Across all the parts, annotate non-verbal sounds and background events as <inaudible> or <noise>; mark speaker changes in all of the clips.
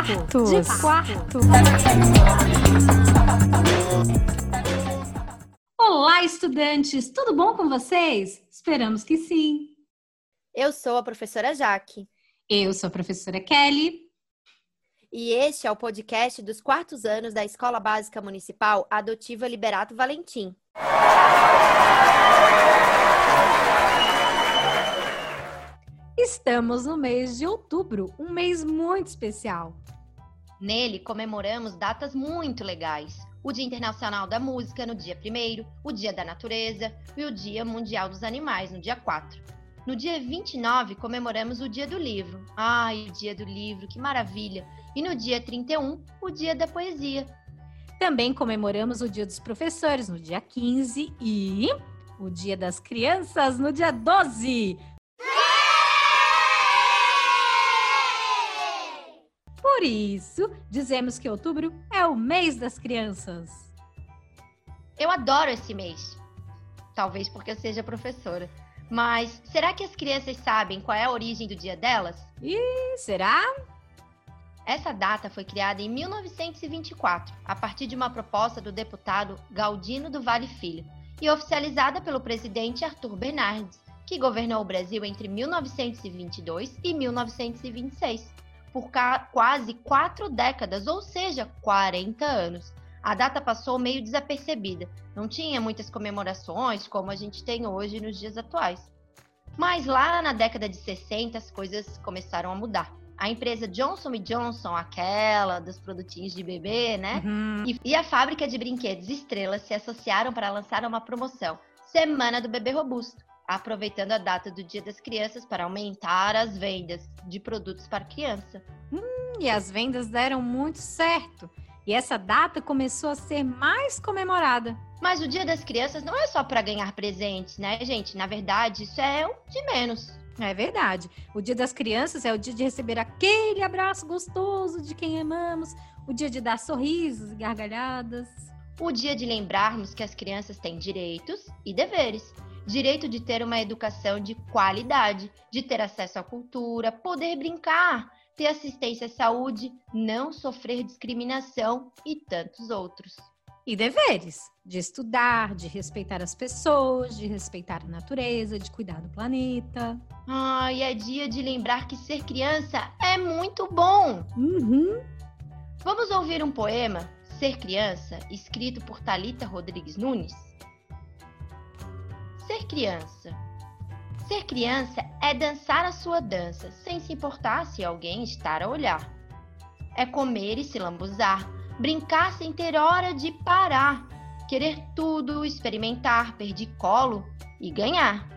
Speaker 1: quarto. De quarto. Olá, estudantes! Tudo bom com vocês? Esperamos que sim.
Speaker 2: Eu sou a professora Jaque.
Speaker 1: Eu sou a professora Kelly.
Speaker 2: E este é o podcast dos quartos anos da Escola Básica Municipal Adotiva Liberato Valentim.
Speaker 1: Estamos no mês de outubro, um mês muito especial.
Speaker 2: Nele comemoramos datas muito legais. O Dia Internacional da Música no dia 1 o Dia da Natureza e o Dia Mundial dos Animais no dia 4. No dia 29 comemoramos o Dia do Livro. Ai, o Dia do Livro, que maravilha! E no dia 31, o Dia da Poesia.
Speaker 1: Também comemoramos o Dia dos Professores no dia 15 e o Dia das Crianças no dia 12. Por isso, dizemos que outubro é o mês das crianças.
Speaker 2: Eu adoro esse mês. Talvez porque eu seja professora. Mas será que as crianças sabem qual é a origem do dia delas?
Speaker 1: E será?
Speaker 2: Essa data foi criada em 1924, a partir de uma proposta do deputado Galdino do Vale Filho e oficializada pelo presidente Arthur Bernardes, que governou o Brasil entre 1922 e 1926 por quase quatro décadas, ou seja, 40 anos. A data passou meio desapercebida, não tinha muitas comemorações como a gente tem hoje nos dias atuais. Mas lá na década de 60 as coisas começaram a mudar. A empresa Johnson Johnson, aquela dos produtinhos de bebê, né? Uhum. E, e a fábrica de brinquedos Estrela se associaram para lançar uma promoção, Semana do Bebê Robusto aproveitando a data do Dia das Crianças para aumentar as vendas de produtos para criança.
Speaker 1: Hum, e as vendas deram muito certo. E essa data começou a ser mais comemorada.
Speaker 2: Mas o Dia das Crianças não é só para ganhar presentes, né, gente? Na verdade, isso é o de menos.
Speaker 1: É verdade. O Dia das Crianças é o dia de receber aquele abraço gostoso de quem amamos, o dia de dar sorrisos e gargalhadas.
Speaker 2: O dia de lembrarmos que as crianças têm direitos e deveres direito de ter uma educação de qualidade, de ter acesso à cultura, poder brincar, ter assistência à saúde, não sofrer discriminação e tantos outros.
Speaker 1: E deveres de estudar, de respeitar as pessoas, de respeitar a natureza, de cuidar do planeta.
Speaker 2: Ai, é dia de lembrar que ser criança é muito bom.
Speaker 1: Uhum.
Speaker 2: Vamos ouvir um poema, Ser Criança, escrito por Talita Rodrigues Nunes? Ser criança? Ser criança é dançar a sua dança, sem se importar se alguém está a olhar. É comer e se lambuzar, brincar sem ter hora de parar, querer tudo, experimentar, perder colo e ganhar.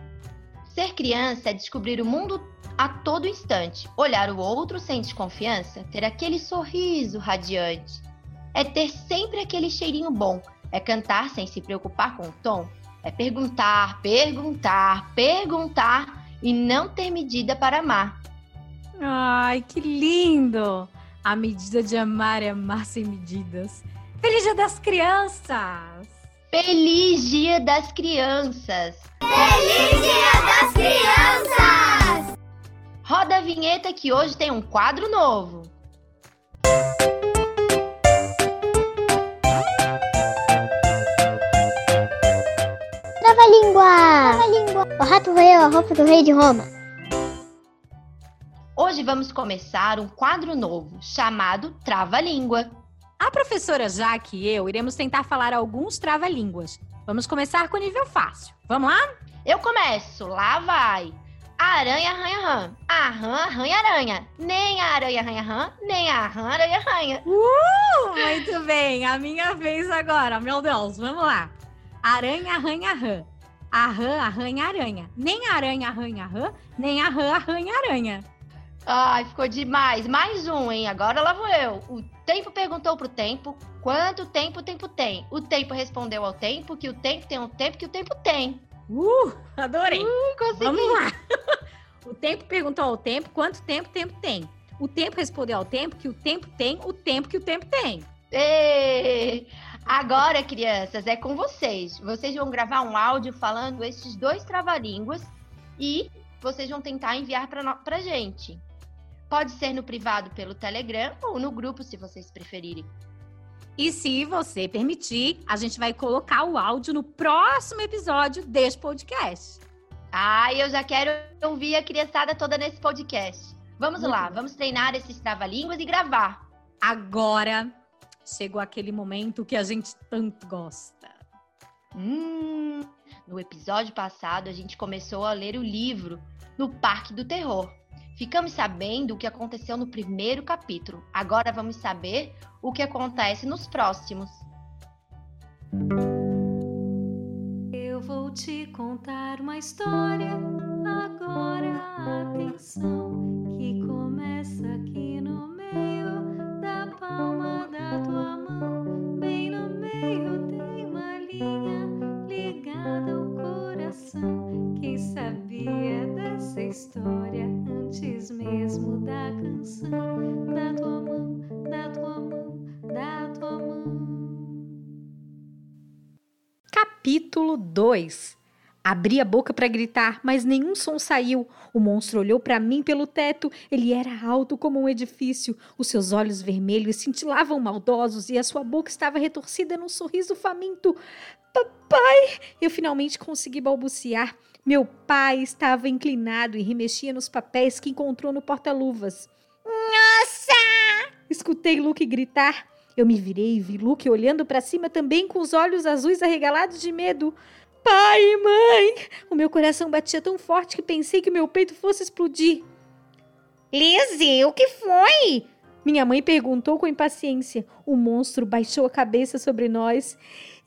Speaker 2: Ser criança é descobrir o mundo a todo instante, olhar o outro sem desconfiança, ter aquele sorriso radiante. É ter sempre aquele cheirinho bom, é cantar sem se preocupar com o tom, é perguntar, perguntar, perguntar e não ter medida para amar.
Speaker 1: Ai, que lindo! A medida de amar é amar sem medidas. Feliz Dia das Crianças!
Speaker 2: Feliz Dia das Crianças!
Speaker 3: Feliz Dia das Crianças!
Speaker 2: Roda a vinheta que hoje tem um quadro novo.
Speaker 4: Trava-língua! Trava-língua! O rato roeu a roupa do rei de Roma.
Speaker 2: Hoje vamos começar um quadro novo chamado Trava-língua.
Speaker 1: A professora Jaque e eu iremos tentar falar alguns trava-línguas. Vamos começar com o nível fácil. Vamos lá?
Speaker 2: Eu começo. Lá vai. Aranha, arranha, rã. A rã, arranha, aranha. Nem a aranha, arranha, rã, nem a rã, aranha, arranha.
Speaker 1: Uh, muito bem. A minha vez agora. Meu Deus, vamos lá. Aranha, arranha, rã. A rã arranha aranha. Nem aranha arranha rã, nem a rã arranha aranha.
Speaker 2: Ai, ficou demais. Mais um, hein? Agora lá vou eu. O tempo perguntou pro tempo quanto tempo o tempo tem. O tempo respondeu ao tempo que o tempo tem o tempo que o tempo tem.
Speaker 1: Uh, adorei.
Speaker 2: Uh, consegui.
Speaker 1: Vamos lá. <laughs> o tempo perguntou ao tempo quanto tempo o tempo tem. O tempo respondeu ao tempo que o tempo tem o tempo que o tempo tem.
Speaker 2: Ei! Agora, crianças, é com vocês. Vocês vão gravar um áudio falando esses dois trava-línguas e vocês vão tentar enviar para pra gente. Pode ser no privado pelo Telegram ou no grupo, se vocês preferirem.
Speaker 5: E se você permitir, a gente vai colocar o áudio no próximo episódio deste podcast.
Speaker 2: Ah, eu já quero ouvir a criançada toda nesse podcast. Vamos
Speaker 5: Muito
Speaker 2: lá, vamos treinar esses trava-línguas e gravar.
Speaker 5: Agora chegou aquele momento que a gente tanto gosta.
Speaker 2: Hum, no episódio passado, a gente começou a ler o livro No Parque do Terror. Ficamos sabendo o que aconteceu no primeiro capítulo. Agora vamos saber o que acontece nos próximos.
Speaker 6: Eu vou te contar uma história. Agora atenção, que começa aqui no meio palma da tua mão. Bem no meio tem uma linha ligada ao coração. Quem sabia dessa história antes mesmo da canção? Da tua mão, da tua mão, da tua mão.
Speaker 1: Capítulo 2 Abri a boca para gritar, mas nenhum som saiu. O monstro olhou para mim pelo teto. Ele era alto como um edifício. Os seus olhos vermelhos cintilavam maldosos e a sua boca estava retorcida num sorriso faminto. Papai! Eu finalmente consegui balbuciar. Meu pai estava inclinado e remexia nos papéis que encontrou no porta-luvas. Nossa! Escutei Luke gritar. Eu me virei e vi Luke olhando para cima também com os olhos azuis arregalados de medo. Pai mãe! O meu coração batia tão forte que pensei que meu peito fosse explodir. Lizzie, o que foi? Minha mãe perguntou com impaciência. O monstro baixou a cabeça sobre nós,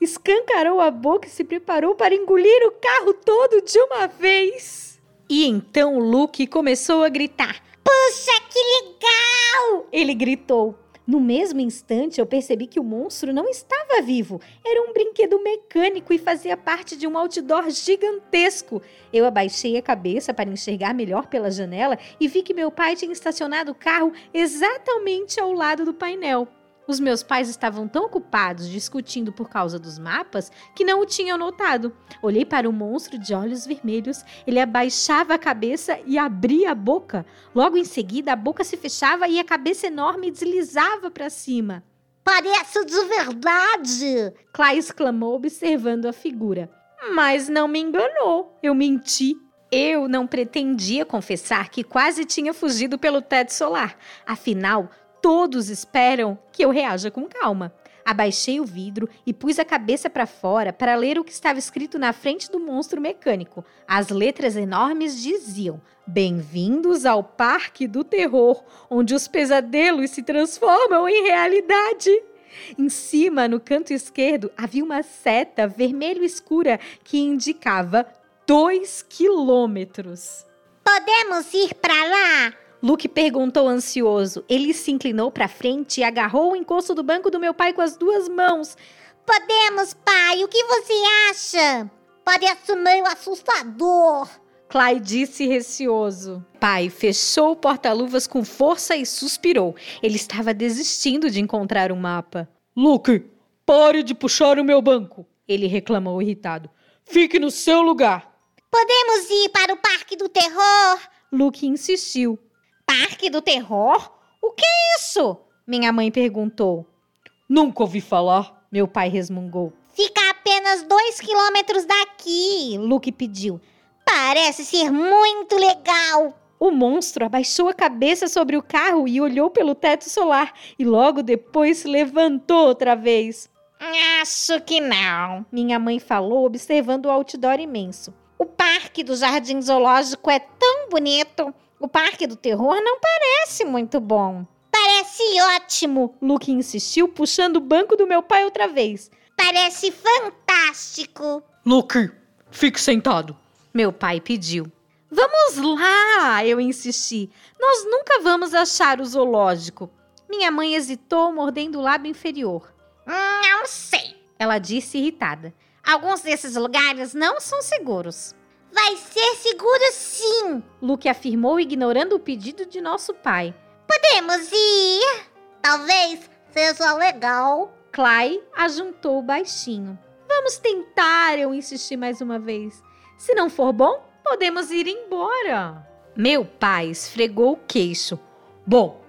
Speaker 1: escancarou a boca e se preparou para engolir o carro todo de uma vez. E então Luke começou a gritar. Puxa, que legal! Ele gritou. No mesmo instante, eu percebi que o monstro não estava vivo. Era um brinquedo mecânico e fazia parte de um outdoor gigantesco. Eu abaixei a cabeça para enxergar melhor pela janela e vi que meu pai tinha estacionado o carro exatamente ao lado do painel. Os meus pais estavam tão ocupados discutindo por causa dos mapas que não o tinham notado. Olhei para o monstro de olhos vermelhos. Ele abaixava a cabeça e abria a boca. Logo em seguida, a boca se fechava e a cabeça enorme deslizava para cima. Parece de verdade! Clay exclamou, observando a figura. Mas não me enganou. Eu menti. Eu não pretendia confessar que quase tinha fugido pelo teto solar. Afinal, todos esperam que eu reaja com calma. Abaixei o vidro e pus a cabeça para fora para ler o que estava escrito na frente do monstro mecânico. As letras enormes diziam: Bem-vindos ao Parque do Terror, onde os pesadelos se transformam em realidade. Em cima, no canto esquerdo, havia uma seta vermelho escura que indicava dois quilômetros. Podemos ir para lá? Luke perguntou ansioso. Ele se inclinou para frente e agarrou o encosto do banco do meu pai com as duas mãos. Podemos, pai. O que você acha? Parece meio assustador. Clay disse receoso. Pai fechou o porta-luvas com força e suspirou. Ele estava desistindo de encontrar um mapa. Luke, pare de puxar o meu banco. Ele reclamou irritado. Fique no seu lugar. Podemos ir para o Parque do Terror? Luke insistiu. Parque do Terror? O que é isso? Minha mãe perguntou. Nunca ouvi falar, meu pai resmungou. Fica a apenas dois quilômetros daqui, Luke pediu. Parece ser muito legal. O monstro abaixou a cabeça sobre o carro e olhou pelo teto solar, e logo depois se levantou outra vez. Acho que não, minha mãe falou, observando o outdoor imenso. O parque do Jardim Zoológico é tão bonito. O Parque do Terror não parece muito bom. Parece ótimo, Luke insistiu, puxando o banco do meu pai outra vez. Parece fantástico. Luke, fique sentado. Meu pai pediu. Vamos lá, eu insisti. Nós nunca vamos achar o zoológico. Minha mãe hesitou, mordendo o lábio inferior. Não sei, ela disse irritada. Alguns desses lugares não são seguros. Vai ser seguro sim, Luke afirmou, ignorando o pedido de nosso pai. Podemos ir. Talvez seja legal. Clay ajuntou baixinho. Vamos tentar, eu insisti mais uma vez. Se não for bom, podemos ir embora. Meu pai esfregou o queixo.
Speaker 7: Bom,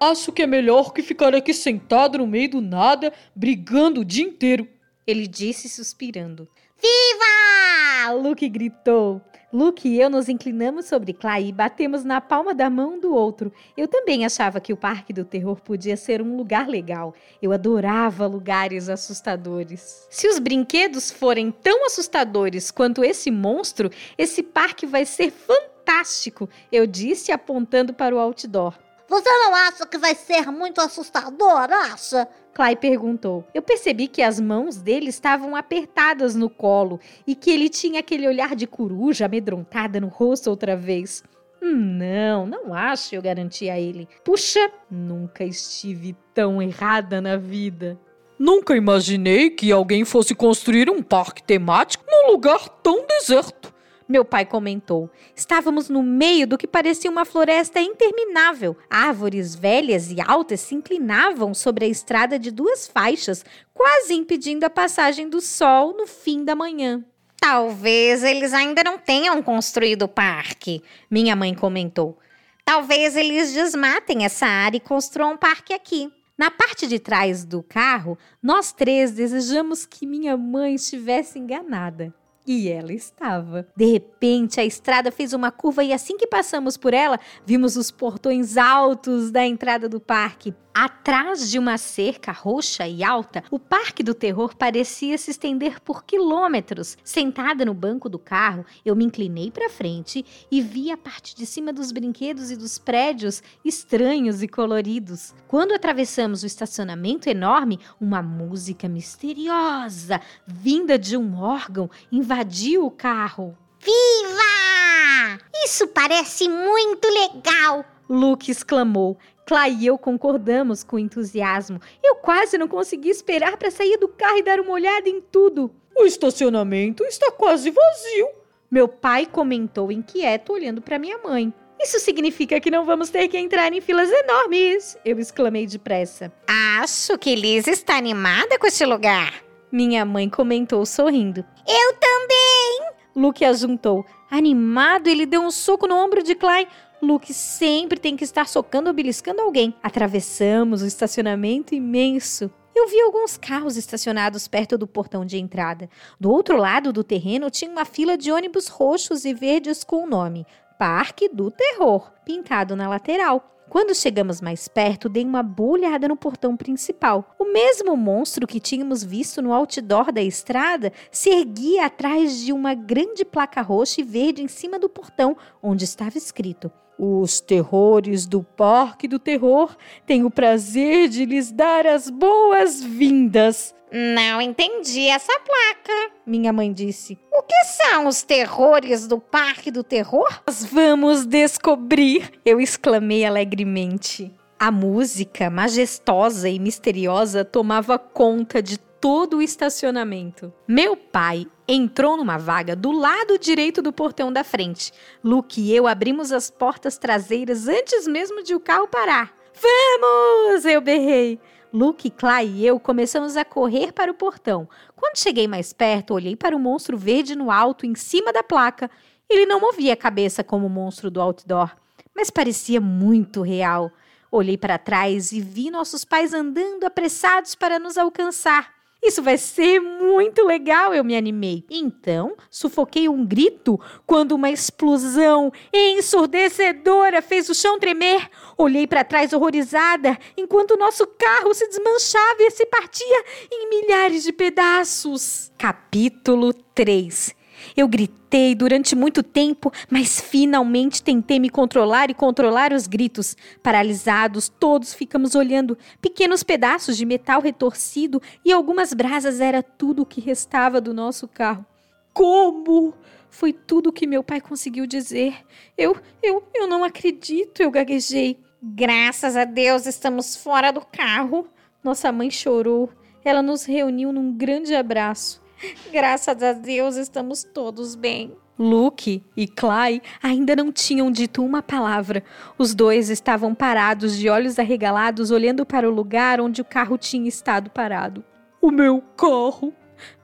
Speaker 7: acho que é melhor que ficar aqui sentado no meio do nada, brigando o dia inteiro.
Speaker 1: Ele disse suspirando. Viva! Luke gritou. Luke e eu nos inclinamos sobre Clay e batemos na palma da mão do outro. Eu também achava que o Parque do Terror podia ser um lugar legal. Eu adorava lugares assustadores. Se os brinquedos forem tão assustadores quanto esse monstro, esse parque vai ser fantástico, eu disse apontando para o outdoor.
Speaker 4: Você não acha que vai ser muito assustador, acha?
Speaker 1: Clay perguntou. Eu percebi que as mãos dele estavam apertadas no colo e que ele tinha aquele olhar de coruja amedrontada no rosto outra vez. Hum, não, não acho, eu garanti a ele. Puxa, nunca estive tão errada na vida.
Speaker 7: Nunca imaginei que alguém fosse construir um parque temático num lugar tão deserto.
Speaker 1: Meu pai comentou. Estávamos no meio do que parecia uma floresta interminável. Árvores velhas e altas se inclinavam sobre a estrada de duas faixas, quase impedindo a passagem do sol no fim da manhã.
Speaker 8: Talvez eles ainda não tenham construído o parque, minha mãe comentou. Talvez eles desmatem essa área e construam um parque aqui.
Speaker 1: Na parte de trás do carro, nós três desejamos que minha mãe estivesse enganada. E ela estava. De repente, a estrada fez uma curva e assim que passamos por ela, vimos os portões altos da entrada do parque. Atrás de uma cerca roxa e alta, o Parque do Terror parecia se estender por quilômetros. Sentada no banco do carro, eu me inclinei para frente e vi a parte de cima dos brinquedos e dos prédios estranhos e coloridos. Quando atravessamos o estacionamento enorme, uma música misteriosa, vinda de um órgão, invadiu o carro.
Speaker 4: Viva! Isso parece muito legal!
Speaker 1: Luke exclamou. Clay e eu concordamos com entusiasmo. Eu quase não consegui esperar para sair do carro e dar uma olhada em tudo.
Speaker 7: O estacionamento está quase vazio.
Speaker 1: Meu pai comentou inquieto, olhando para minha mãe. Isso significa que não vamos ter que entrar em filas enormes, eu exclamei depressa.
Speaker 8: Acho que Liz está animada com este lugar.
Speaker 1: Minha mãe comentou sorrindo.
Speaker 4: Eu também!
Speaker 1: Luke ajuntou. Animado, ele deu um soco no ombro de Clay. Luke sempre tem que estar socando ou beliscando alguém. Atravessamos o estacionamento imenso. Eu vi alguns carros estacionados perto do portão de entrada. Do outro lado do terreno tinha uma fila de ônibus roxos e verdes com o nome Parque do Terror, pintado na lateral. Quando chegamos mais perto, dei uma boa olhada no portão principal. O mesmo monstro que tínhamos visto no outdoor da estrada se erguia atrás de uma grande placa roxa e verde em cima do portão, onde estava escrito: Os terrores do Parque do Terror têm o prazer de lhes dar as boas-vindas.
Speaker 8: Não entendi essa placa,
Speaker 1: minha mãe disse.
Speaker 8: O que são os terrores do Parque do Terror?
Speaker 1: Nós vamos descobrir, eu exclamei alegremente. A música, majestosa e misteriosa, tomava conta de todo o estacionamento. Meu pai entrou numa vaga do lado direito do portão da frente. Luke e eu abrimos as portas traseiras antes mesmo de o carro parar. Vamos! Eu berrei. Luke, Clay e eu começamos a correr para o portão. Quando cheguei mais perto, olhei para o monstro verde no alto, em cima da placa. Ele não movia a cabeça como o monstro do outdoor, mas parecia muito real. Olhei para trás e vi nossos pais andando apressados para nos alcançar. Isso vai ser muito legal, eu me animei. Então, sufoquei um grito quando uma explosão ensurdecedora fez o chão tremer. Olhei para trás horrorizada enquanto nosso carro se desmanchava e se partia em milhares de pedaços. Capítulo 3 eu gritei durante muito tempo, mas finalmente tentei me controlar e controlar os gritos. Paralisados, todos ficamos olhando. Pequenos pedaços de metal retorcido e algumas brasas era tudo o que restava do nosso carro. Como? Foi tudo o que meu pai conseguiu dizer. Eu, eu, eu não acredito, eu gaguejei.
Speaker 8: Graças a Deus estamos fora do carro.
Speaker 1: Nossa mãe chorou. Ela nos reuniu num grande abraço. <laughs>
Speaker 8: Graças a Deus estamos todos bem.
Speaker 1: Luke e Clay ainda não tinham dito uma palavra. Os dois estavam parados, de olhos arregalados, olhando para o lugar onde o carro tinha estado parado.
Speaker 7: O meu carro!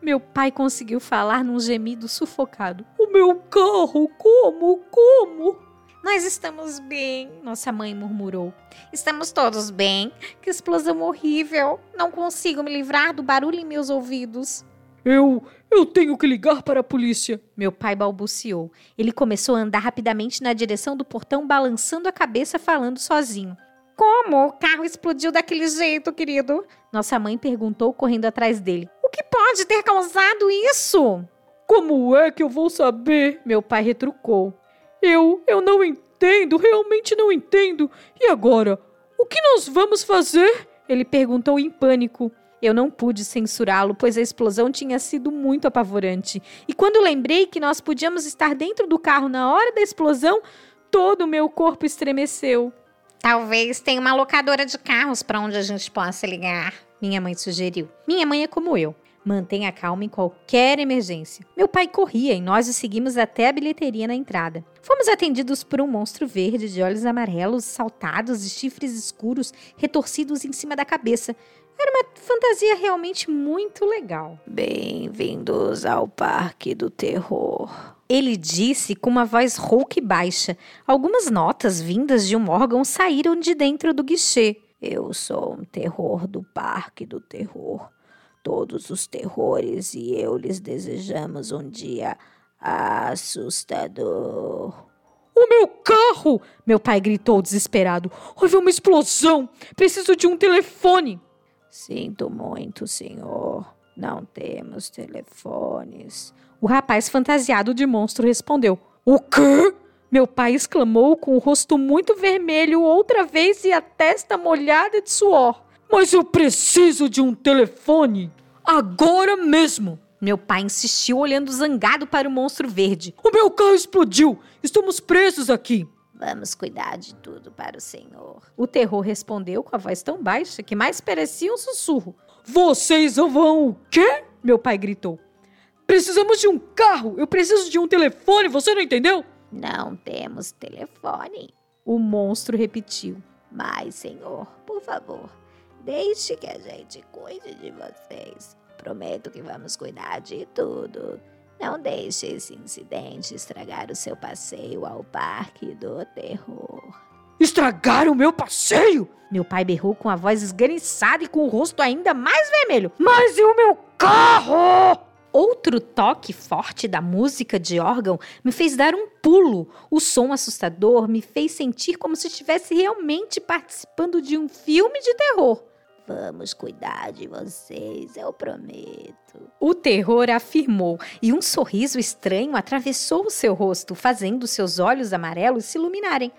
Speaker 1: Meu pai conseguiu falar num gemido sufocado.
Speaker 7: O meu carro! Como? Como?
Speaker 8: nós estamos bem, nossa mãe murmurou. Estamos todos bem. Que explosão horrível. Não consigo me livrar do barulho em meus ouvidos.
Speaker 7: Eu. Eu tenho que ligar para a polícia.
Speaker 1: Meu pai balbuciou. Ele começou a andar rapidamente na direção do portão, balançando a cabeça, falando sozinho.
Speaker 8: Como o carro explodiu daquele jeito, querido?
Speaker 1: Nossa mãe perguntou, correndo atrás dele.
Speaker 8: O que pode ter causado isso?
Speaker 7: Como é que eu vou saber?
Speaker 1: Meu pai retrucou.
Speaker 7: Eu. Eu não entendo, realmente não entendo. E agora? O que nós vamos fazer?
Speaker 1: Ele perguntou em pânico. Eu não pude censurá-lo, pois a explosão tinha sido muito apavorante. E quando lembrei que nós podíamos estar dentro do carro na hora da explosão, todo o meu corpo estremeceu.
Speaker 8: Talvez tenha uma locadora de carros para onde a gente possa ligar,
Speaker 1: minha mãe sugeriu. Minha mãe é como eu. Mantenha calma em qualquer emergência. Meu pai corria e nós o seguimos até a bilheteria na entrada. Fomos atendidos por um monstro verde de olhos amarelos, saltados e chifres escuros retorcidos em cima da cabeça. Era uma fantasia realmente muito legal. Bem-vindos ao Parque do Terror. Ele disse com uma voz rouca e baixa. Algumas notas vindas de um órgão saíram de dentro do guichê. Eu sou um terror do Parque do Terror todos os terrores e eu lhes desejamos um dia assustador.
Speaker 7: O meu carro! Meu pai gritou desesperado. Houve uma explosão! Preciso de um telefone!
Speaker 1: Sinto muito, senhor. Não temos telefones. O rapaz fantasiado de monstro respondeu: O quê? Meu pai exclamou com o rosto muito vermelho outra vez e a testa molhada de suor.
Speaker 7: Mas eu preciso de um telefone! Agora mesmo!
Speaker 1: Meu pai insistiu, olhando zangado para o monstro verde.
Speaker 7: O meu carro explodiu! Estamos presos aqui!
Speaker 1: Vamos cuidar de tudo para o senhor. O terror respondeu com a voz tão baixa que mais parecia um sussurro.
Speaker 7: Vocês vão o quê? Meu pai gritou. Precisamos de um carro! Eu preciso de um telefone, você não entendeu?
Speaker 1: Não temos telefone. O monstro repetiu. Mas, senhor, por favor, Deixe que a gente cuide de vocês. Prometo que vamos cuidar de tudo. Não deixe esse incidente estragar o seu passeio ao Parque do Terror.
Speaker 7: Estragar o meu passeio?
Speaker 1: Meu pai berrou com a voz esganiçada e com o rosto ainda mais vermelho.
Speaker 7: Mas e o meu carro?
Speaker 1: Outro toque forte da música de órgão me fez dar um pulo. O som assustador me fez sentir como se estivesse realmente participando de um filme de terror. Vamos cuidar de vocês, eu prometo. O terror afirmou, e um sorriso estranho atravessou o seu rosto, fazendo seus olhos amarelos se iluminarem.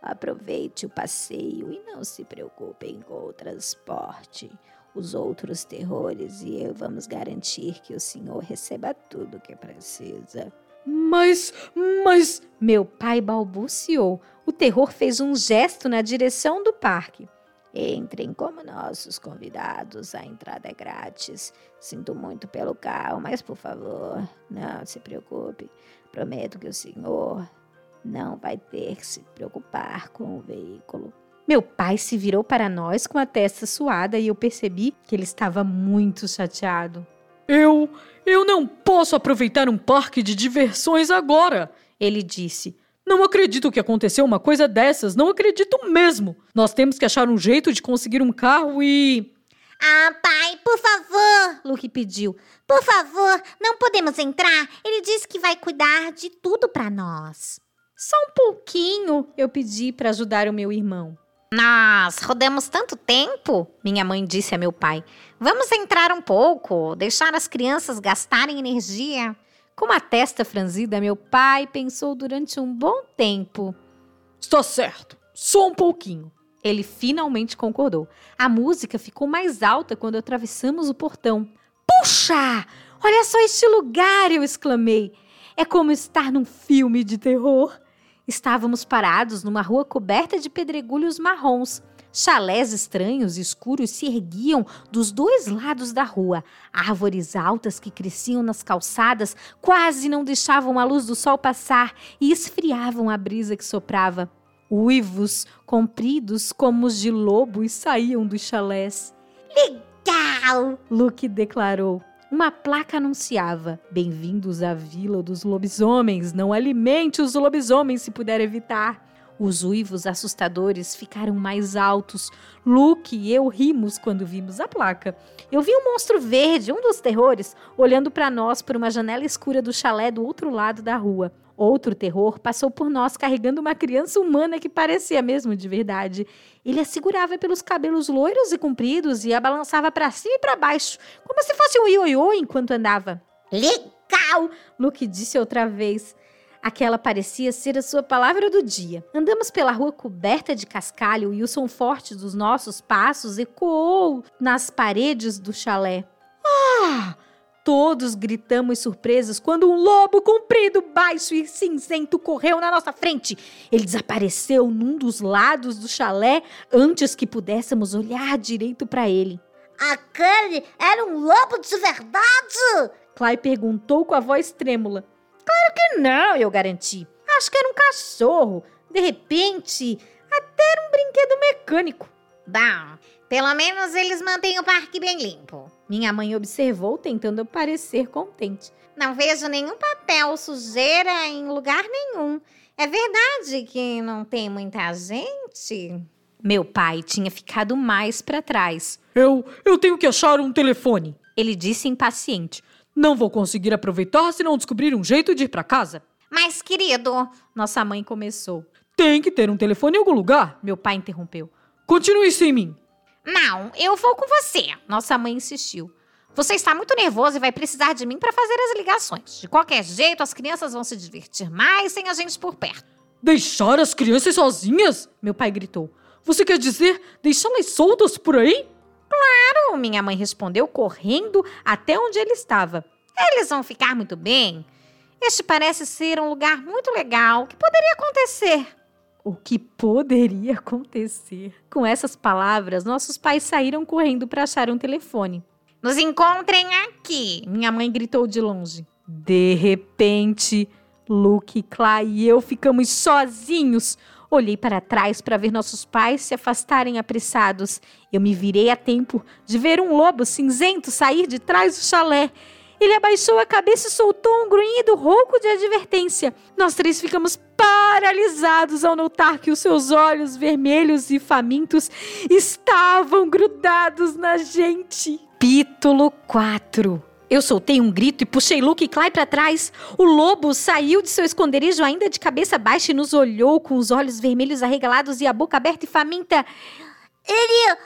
Speaker 1: Aproveite o passeio e não se preocupem com o transporte. Os outros terrores e eu vamos garantir que o senhor receba tudo que precisa.
Speaker 7: Mas, mas.
Speaker 1: Meu pai balbuciou. O terror fez um gesto na direção do parque. Entrem como nossos convidados, a entrada é grátis. Sinto muito pelo carro, mas por favor, não se preocupe. Prometo que o senhor não vai ter que se preocupar com o veículo. Meu pai se virou para nós com a testa suada e eu percebi que ele estava muito chateado.
Speaker 7: Eu. Eu não posso aproveitar um parque de diversões agora,
Speaker 1: ele disse.
Speaker 7: Não acredito que aconteceu uma coisa dessas, não acredito mesmo. Nós temos que achar um jeito de conseguir um carro e.
Speaker 4: Ah, pai, por favor,
Speaker 1: Luke pediu.
Speaker 4: Por favor, não podemos entrar. Ele disse que vai cuidar de tudo para nós.
Speaker 1: Só um pouquinho, eu pedi para ajudar o meu irmão.
Speaker 8: Nós rodamos tanto tempo, minha mãe disse a meu pai. Vamos entrar um pouco, deixar as crianças gastarem energia.
Speaker 1: Com uma testa franzida, meu pai pensou durante um bom tempo.
Speaker 7: Está certo, só um pouquinho.
Speaker 1: Ele finalmente concordou. A música ficou mais alta quando atravessamos o portão. Puxa! Olha só este lugar! Eu exclamei. É como estar num filme de terror. Estávamos parados numa rua coberta de pedregulhos marrons. Chalés estranhos e escuros se erguiam dos dois lados da rua. Árvores altas que cresciam nas calçadas quase não deixavam a luz do sol passar e esfriavam a brisa que soprava. Uivos compridos como os de lobos saíam dos chalés.
Speaker 4: Legal!
Speaker 1: Luke declarou. Uma placa anunciava: Bem-vindos à Vila dos Lobisomens. Não alimente os lobisomens se puder evitar. Os uivos assustadores ficaram mais altos. Luke e eu rimos quando vimos a placa. Eu vi um monstro verde, um dos terrores, olhando para nós por uma janela escura do chalé do outro lado da rua. Outro terror passou por nós carregando uma criança humana que parecia mesmo de verdade. Ele a segurava pelos cabelos loiros e compridos e a balançava para cima e para baixo, como se fosse um ioiô enquanto andava.
Speaker 8: Legal!
Speaker 1: Luke disse outra vez. Aquela parecia ser a sua palavra do dia. Andamos pela rua coberta de cascalho e o som forte dos nossos passos ecoou nas paredes do chalé. Ah! Todos gritamos surpresos quando um lobo comprido, baixo e cinzento correu na nossa frente. Ele desapareceu num dos lados do chalé antes que pudéssemos olhar direito para ele.
Speaker 8: Aquele era um lobo de verdade?
Speaker 1: Clay perguntou com a voz trêmula. Não, eu garanti. Acho que era um cachorro. De repente, até era um brinquedo mecânico.
Speaker 8: Bom, pelo menos eles mantêm o parque bem limpo.
Speaker 1: Minha mãe observou, tentando parecer contente.
Speaker 8: Não vejo nenhum papel ou sujeira em lugar nenhum. É verdade que não tem muita gente?
Speaker 1: Meu pai tinha ficado mais para trás.
Speaker 7: Eu, eu tenho que achar um telefone.
Speaker 1: Ele disse impaciente.
Speaker 7: Não vou conseguir aproveitar se não descobrir um jeito de ir para casa.
Speaker 8: Mas, querido,
Speaker 1: Nossa mãe começou.
Speaker 7: Tem que ter um telefone em algum lugar.
Speaker 1: Meu pai interrompeu.
Speaker 7: Continue sem mim.
Speaker 8: não, eu vou com você.
Speaker 1: Nossa mãe insistiu.
Speaker 8: Você está muito nervoso e vai precisar de mim para fazer as ligações. De qualquer jeito, as crianças vão se divertir mais sem a gente por perto.
Speaker 7: Deixar as crianças sozinhas?
Speaker 1: Meu pai gritou.
Speaker 7: Você quer dizer deixá-las soltas por aí?
Speaker 1: Não, minha mãe respondeu, correndo até onde ele estava.
Speaker 8: Eles vão ficar muito bem. Este parece ser um lugar muito legal. O que poderia acontecer?
Speaker 1: O que poderia acontecer? Com essas palavras, nossos pais saíram correndo para achar um telefone.
Speaker 8: Nos encontrem aqui.
Speaker 1: Minha mãe gritou de longe. De repente, Luke, Clay e eu ficamos sozinhos. Olhei para trás para ver nossos pais se afastarem apressados. Eu me virei a tempo de ver um lobo cinzento sair de trás do chalé. Ele abaixou a cabeça e soltou um grunhido rouco de advertência. Nós três ficamos paralisados ao notar que os seus olhos vermelhos e famintos estavam grudados na gente. Capítulo 4 eu soltei um grito e puxei Luke e Clay para trás. O lobo saiu de seu esconderijo ainda de cabeça baixa e nos olhou com os olhos vermelhos arregalados e a boca aberta e faminta.
Speaker 8: Ele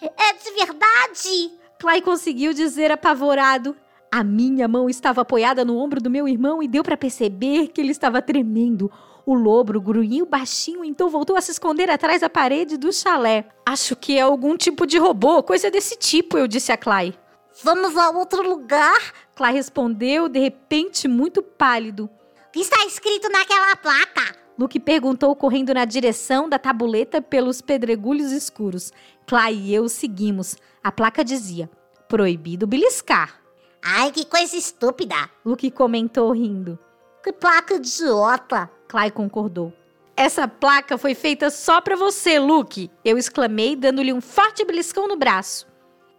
Speaker 8: é de verdade?
Speaker 1: Clay conseguiu dizer apavorado. A minha mão estava apoiada no ombro do meu irmão e deu para perceber que ele estava tremendo. O lobo grunhiu baixinho, então voltou a se esconder atrás da parede do chalé. Acho que é algum tipo de robô, coisa desse tipo, eu disse a Clay.
Speaker 8: Vamos a outro lugar?
Speaker 1: Clay respondeu, de repente muito pálido.
Speaker 8: O que está escrito naquela placa?
Speaker 1: Luke perguntou, correndo na direção da tabuleta pelos pedregulhos escuros. Clay e eu seguimos. A placa dizia: Proibido beliscar.
Speaker 8: Ai, que coisa estúpida.
Speaker 1: Luke comentou rindo.
Speaker 8: Que placa idiota.
Speaker 1: Clay concordou. Essa placa foi feita só para você, Luke, eu exclamei, dando-lhe um forte beliscão no braço.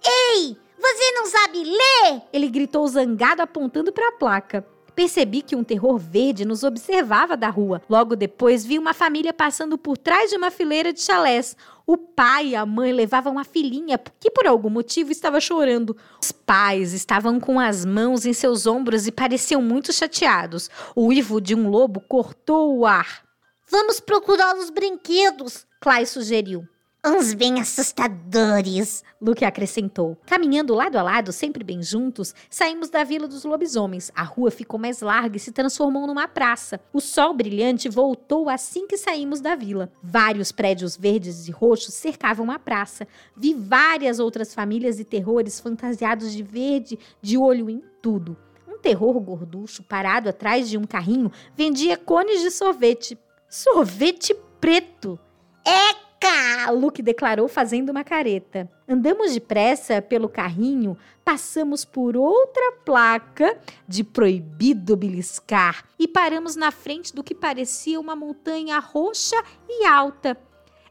Speaker 8: Ei, você não sabe ler?
Speaker 1: Ele gritou zangado, apontando para a placa. Percebi que um terror verde nos observava da rua. Logo depois, vi uma família passando por trás de uma fileira de chalés. O pai e a mãe levavam uma filhinha que, por algum motivo, estava chorando. Os pais estavam com as mãos em seus ombros e pareciam muito chateados. O uivo de um lobo cortou o ar.
Speaker 8: Vamos procurar os brinquedos,
Speaker 1: Clay sugeriu.
Speaker 8: Uns bem assustadores.
Speaker 1: Luke acrescentou. Caminhando lado a lado, sempre bem juntos, saímos da Vila dos Lobisomens. A rua ficou mais larga e se transformou numa praça. O sol brilhante voltou assim que saímos da vila. Vários prédios verdes e roxos cercavam a praça. Vi várias outras famílias e terrores fantasiados de verde, de olho em tudo. Um terror gorducho parado atrás de um carrinho vendia cones de sorvete. Sorvete preto!
Speaker 8: Eca!
Speaker 1: Luke declarou fazendo uma careta. Andamos depressa pelo carrinho, passamos por outra placa de proibido beliscar e paramos na frente do que parecia uma montanha roxa e alta.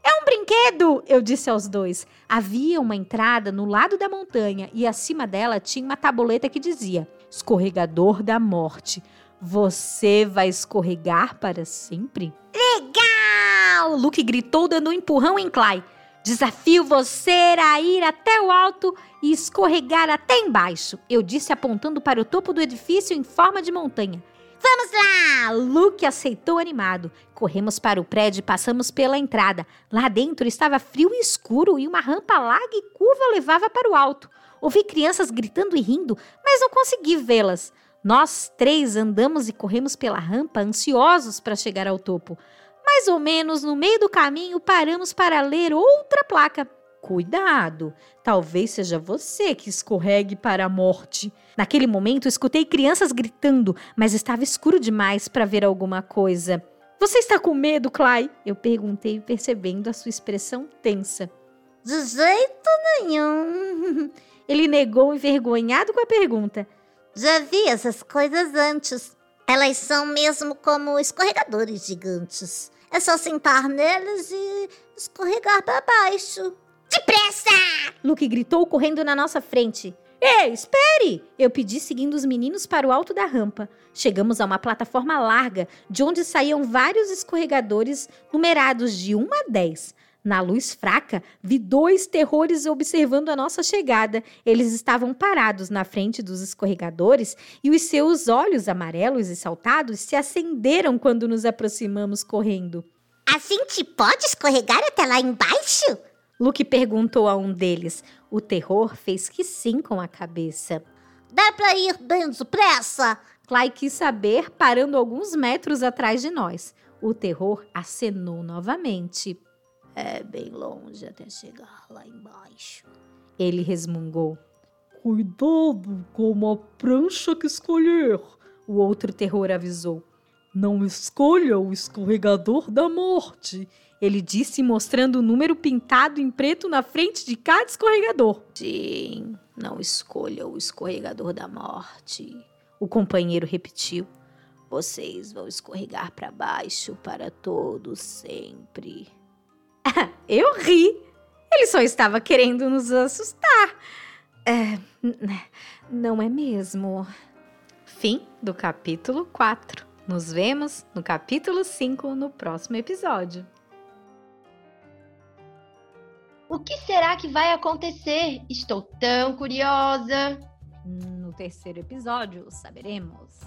Speaker 1: É um brinquedo, eu disse aos dois. Havia uma entrada no lado da montanha e acima dela tinha uma tabuleta que dizia: Escorregador da Morte. Você vai escorregar para sempre? Legal! Luke gritou, dando um empurrão em Clay. Desafio você a ir até o alto e escorregar até embaixo, eu disse apontando para o topo do edifício em forma de montanha. Vamos lá! Luke aceitou animado. Corremos para o prédio e passamos pela entrada. Lá dentro estava frio e escuro e uma rampa larga e curva levava para o alto. Ouvi crianças gritando e rindo, mas não consegui vê-las. Nós três andamos e corremos pela rampa, ansiosos para chegar ao topo. Mais ou menos no meio do caminho, paramos para ler outra placa. Cuidado, talvez seja você que escorregue para a morte. Naquele momento, escutei crianças gritando, mas estava escuro demais para ver alguma coisa. Você está com medo, Clay? Eu perguntei, percebendo a sua expressão tensa.
Speaker 4: De jeito nenhum. <laughs>
Speaker 1: Ele negou, envergonhado com a pergunta.
Speaker 4: Já vi essas coisas antes. Elas são mesmo como escorregadores gigantes. É só sentar neles e escorregar para baixo. Depressa!
Speaker 1: Luke gritou, correndo na nossa frente. Ei, espere! Eu pedi, seguindo os meninos para o alto da rampa. Chegamos a uma plataforma larga, de onde saíam vários escorregadores numerados de 1 a 10. Na luz fraca, vi dois terrores observando a nossa chegada. Eles estavam parados na frente dos escorregadores e os seus olhos amarelos e saltados se acenderam quando nos aproximamos correndo.
Speaker 4: A gente pode escorregar até lá embaixo?
Speaker 1: Luke perguntou a um deles. O terror fez que sim com a cabeça.
Speaker 4: Dá pra ir bem depressa?
Speaker 1: Clay quis saber, parando alguns metros atrás de nós. O terror acenou novamente.
Speaker 4: É bem longe até chegar lá embaixo.
Speaker 1: Ele resmungou.
Speaker 7: Cuidado com a prancha que escolher,
Speaker 1: O outro terror avisou.
Speaker 7: não escolha o escorregador da morte.
Speaker 1: Ele disse, mostrando o número pintado em preto na frente de cada escorregador.
Speaker 4: Sim, não escolha o escorregador da morte.
Speaker 1: O companheiro repetiu.
Speaker 4: Vocês vão escorregar para baixo para todo sempre.
Speaker 1: Eu ri. Ele só estava querendo nos assustar. É, n- não é mesmo? Fim do capítulo 4. Nos vemos no capítulo 5 no próximo episódio.
Speaker 2: O que será que vai acontecer? Estou tão curiosa.
Speaker 5: No terceiro episódio, saberemos.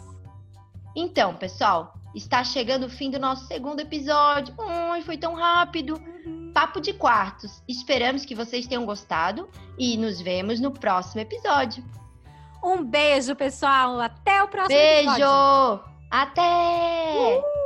Speaker 2: Então, pessoal, está chegando o fim do nosso segundo episódio. Ai, foi tão rápido. Papo de quartos. Esperamos que vocês tenham gostado e nos vemos no próximo episódio.
Speaker 5: Um beijo, pessoal. Até o próximo
Speaker 2: Beijo!
Speaker 5: episódio.
Speaker 2: Até!